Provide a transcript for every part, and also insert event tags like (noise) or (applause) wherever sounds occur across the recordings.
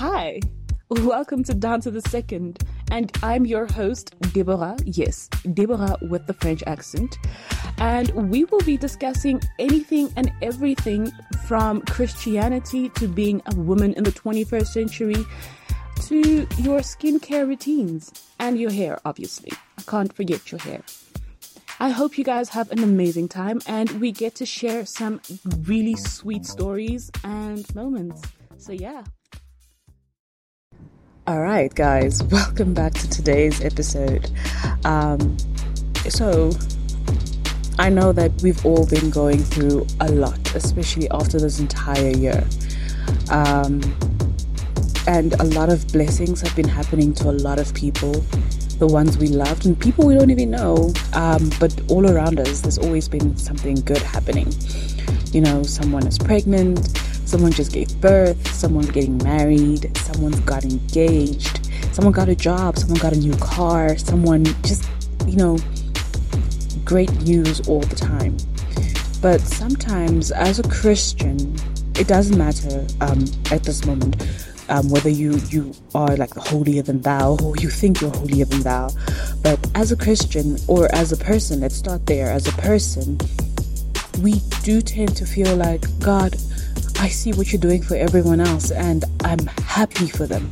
Hi, welcome to Down to the Second, and I'm your host, Deborah. Yes, Deborah with the French accent. And we will be discussing anything and everything from Christianity to being a woman in the 21st century to your skincare routines and your hair, obviously. I can't forget your hair. I hope you guys have an amazing time and we get to share some really sweet stories and moments. So, yeah. All right, guys, (laughs) welcome back to today's episode. Um, so, I know that we've all been going through a lot, especially after this entire year. Um, and a lot of blessings have been happening to a lot of people the ones we loved and people we don't even know. Um, but all around us, there's always been something good happening. You know, someone is pregnant, someone just gave birth, someone's getting married, someone's got engaged, someone got a job, someone got a new car, someone just, you know, great news all the time. But sometimes, as a Christian, it doesn't matter um, at this moment um, whether you you are like holier than thou or you think you're holier than thou. But as a Christian or as a person, let's start there. As a person, we do tend to feel like God. I see what you're doing for everyone else, and I'm happy for them.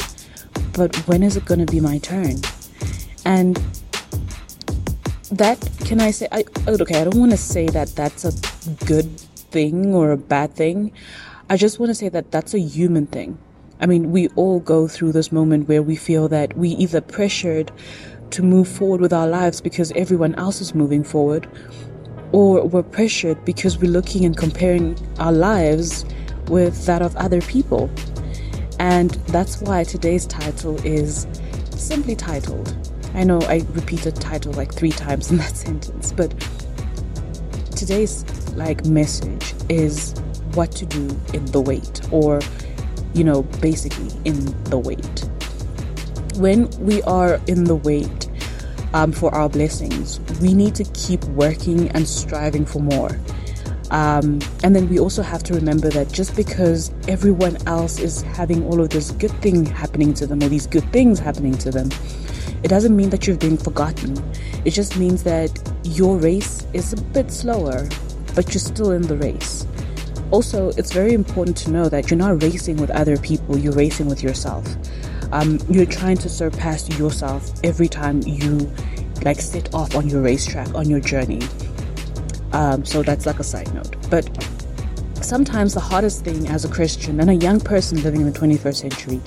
But when is it going to be my turn? And that can I say? I okay. I don't want to say that that's a good thing or a bad thing. I just want to say that that's a human thing. I mean, we all go through this moment where we feel that we either pressured to move forward with our lives because everyone else is moving forward, or we're pressured because we're looking and comparing our lives with that of other people. And that's why today's title is simply titled. I know I repeated title like three times in that (laughs) sentence, but today's like message is what to do in the wait or you know, basically in the wait. When we are in the wait um, for our blessings, we need to keep working and striving for more. Um, and then we also have to remember that just because everyone else is having all of this good thing happening to them or these good things happening to them, it doesn't mean that you're being forgotten. It just means that your race is a bit slower, but you're still in the race. Also, it's very important to know that you're not racing with other people, you're racing with yourself. Um, you're trying to surpass yourself every time you like set off on your racetrack, on your journey. Um, so that's like a side note. But sometimes the hardest thing as a Christian and a young person living in the 21st century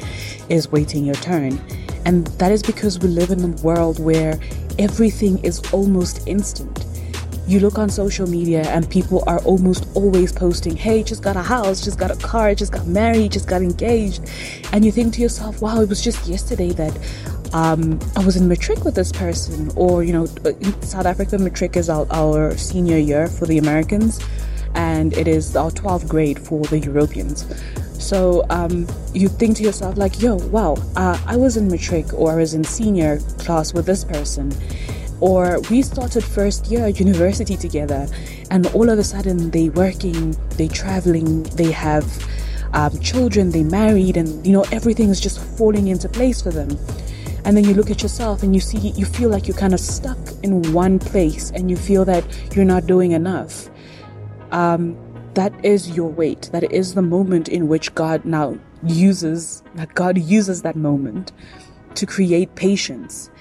is waiting your turn. And that is because we live in a world where everything is almost instant you look on social media and people are almost always posting, hey, just got a house, just got a car, just got married, just got engaged. And you think to yourself, wow, it was just yesterday that um, I was in matric with this person. Or, you know, in South Africa, matric is our, our senior year for the Americans, and it is our 12th grade for the Europeans. So um, you think to yourself, like, yo, wow, uh, I was in matric or I was in senior class with this person or we started first year university together and all of a sudden they working they traveling they have um, children they married and you know everything is just falling into place for them and then you look at yourself and you see you feel like you're kind of stuck in one place and you feel that you're not doing enough. Um, that is your wait that is the moment in which god now uses that god uses that moment to create patience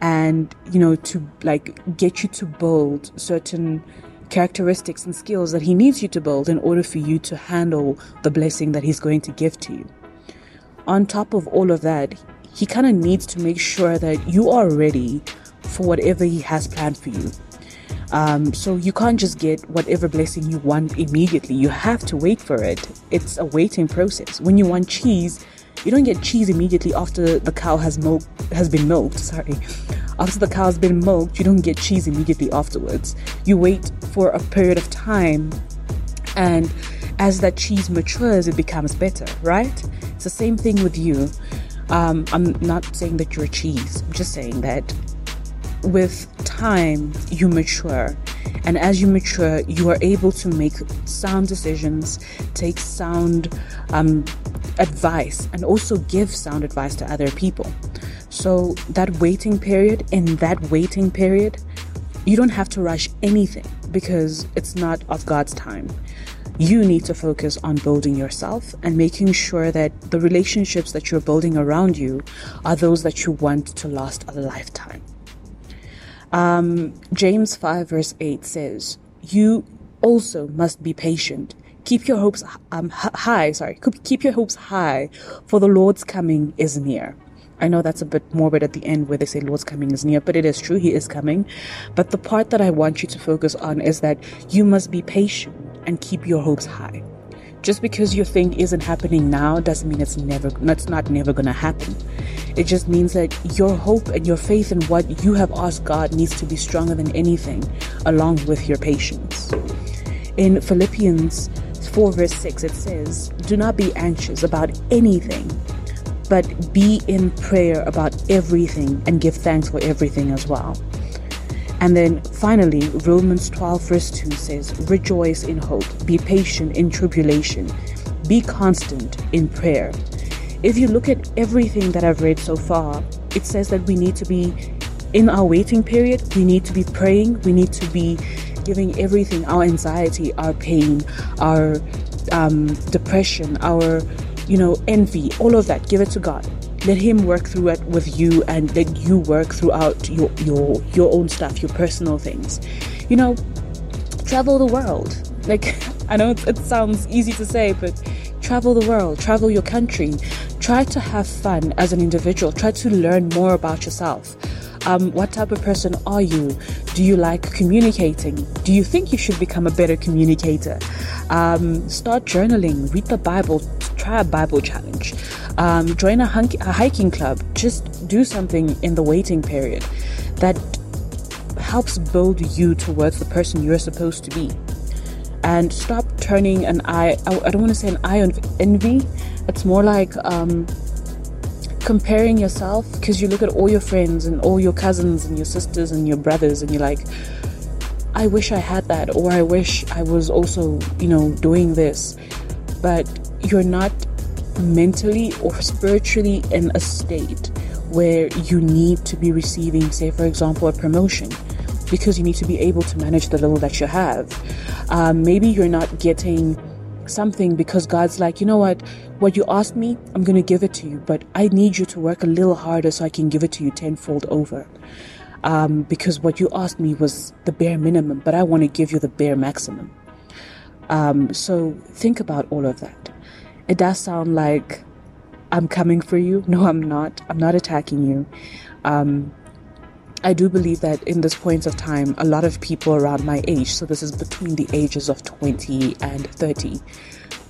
and you know to like get you to build certain characteristics and skills that he needs you to build in order for you to handle the blessing that he's going to give to you. On top of all of that he kind of needs to make sure that you are ready for whatever he has planned for you um, so you can't just get whatever blessing you want immediately you have to wait for it it's a waiting process when you want cheese you don't get cheese immediately after the cow has milk has been milked. Sorry, after the cow has been milked, you don't get cheese immediately afterwards. You wait for a period of time, and as that cheese matures, it becomes better. Right? It's the same thing with you. Um, I'm not saying that you're a cheese. I'm just saying that with time you mature and as you mature you are able to make sound decisions take sound um, advice and also give sound advice to other people. So, that waiting period, in that waiting period, you don't have to rush anything because it's not of God's time. You need to focus on building yourself and making sure that the relationships that you're building around you are those that you want to last a lifetime. Um, James 5, verse 8 says, You also must be patient. Keep your hopes um, high, sorry, keep your hopes high, for the Lord's coming is near. I know that's a bit morbid at the end where they say Lord's coming is near, but it is true, He is coming. But the part that I want you to focus on is that you must be patient and keep your hopes high. Just because your thing isn't happening now doesn't mean it's never, it's not never gonna happen. It just means that your hope and your faith in what you have asked God needs to be stronger than anything, along with your patience. In Philippians 4, verse 6, it says, Do not be anxious about anything, but be in prayer about everything and give thanks for everything as well. And then finally, Romans 12, verse 2 says, Rejoice in hope, be patient in tribulation, be constant in prayer. If you look at everything that I've read so far, it says that we need to be in our waiting period, we need to be praying, we need to be giving everything our anxiety, our pain, our um, depression, our you know envy, all of that. Give it to God let him work through it with you and let you work throughout your your your own stuff your personal things. You know travel the world. Like (laughs) i know it, it sounds easy to say but travel the world travel your country. Try to have fun as an individual. Try to learn more about yourself. Um, what type of person are you? Do you like communicating? Do you think you should become a better communicator? Um, start journaling, read the Bible, try a Bible challenge, um, join a, hunk- a hiking club, just do something in the waiting period that helps build you towards the person you're supposed to be. And stop turning an eye, I don't want to say an eye on envy, it's more like um, comparing yourself because you look at all your friends and all your cousins and your sisters and your brothers and you're like, I wish I had that, or I wish I was also, you know, doing this. But you're not mentally or spiritually in a state where you need to be receiving, say, for example, a promotion because you need to be able to manage the little that you have. Um, maybe you're not getting something because God's like, you know what, what you asked me, I'm going to give it to you, but I need you to work a little harder so I can give it to you tenfold over. Um, because what you asked me was the bare minimum, but I want to give you the bare maximum. Um, so think about all of that. It does sound like I'm coming for you. No, I'm not. I'm not attacking you. Um, I do believe that in this point of time, a lot of people around my age, so this is between the ages of 20 and 30,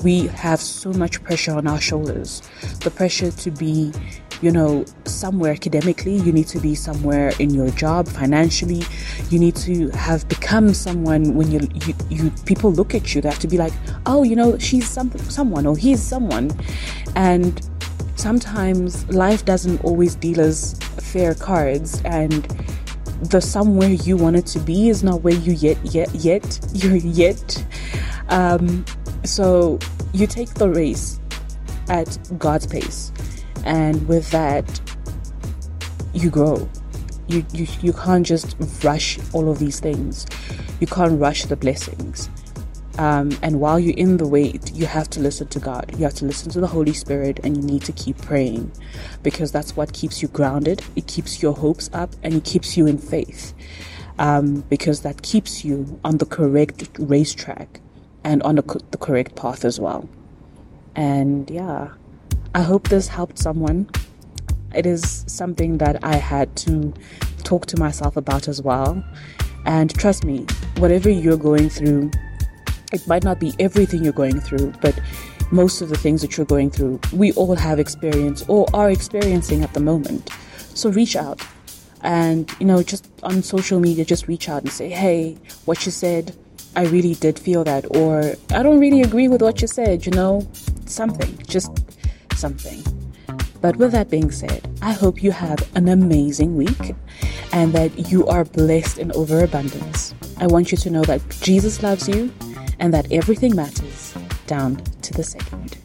we have so much pressure on our shoulders. The pressure to be, you know, somewhere academically, you need to be somewhere in your job, financially, you need to have become someone when you, you, you people look at you, they have to be like, oh, you know, she's some, someone or he's someone. And sometimes life doesn't always deal us fair cards and the somewhere you wanted to be is not where you yet yet yet (laughs) you're yet. Um, so you take the race at god's pace and with that you grow you, you you can't just rush all of these things you can't rush the blessings um, and while you're in the wait, you have to listen to God. You have to listen to the Holy Spirit and you need to keep praying because that's what keeps you grounded. It keeps your hopes up and it keeps you in faith um, because that keeps you on the correct racetrack and on the, co- the correct path as well. And yeah, I hope this helped someone. It is something that I had to talk to myself about as well. And trust me, whatever you're going through, it might not be everything you're going through, but most of the things that you're going through, we all have experience or are experiencing at the moment. So reach out and, you know, just on social media, just reach out and say, hey, what you said, I really did feel that. Or I don't really agree with what you said, you know, something, just something. But with that being said, I hope you have an amazing week and that you are blessed in overabundance. I want you to know that Jesus loves you and that everything matters down to the second.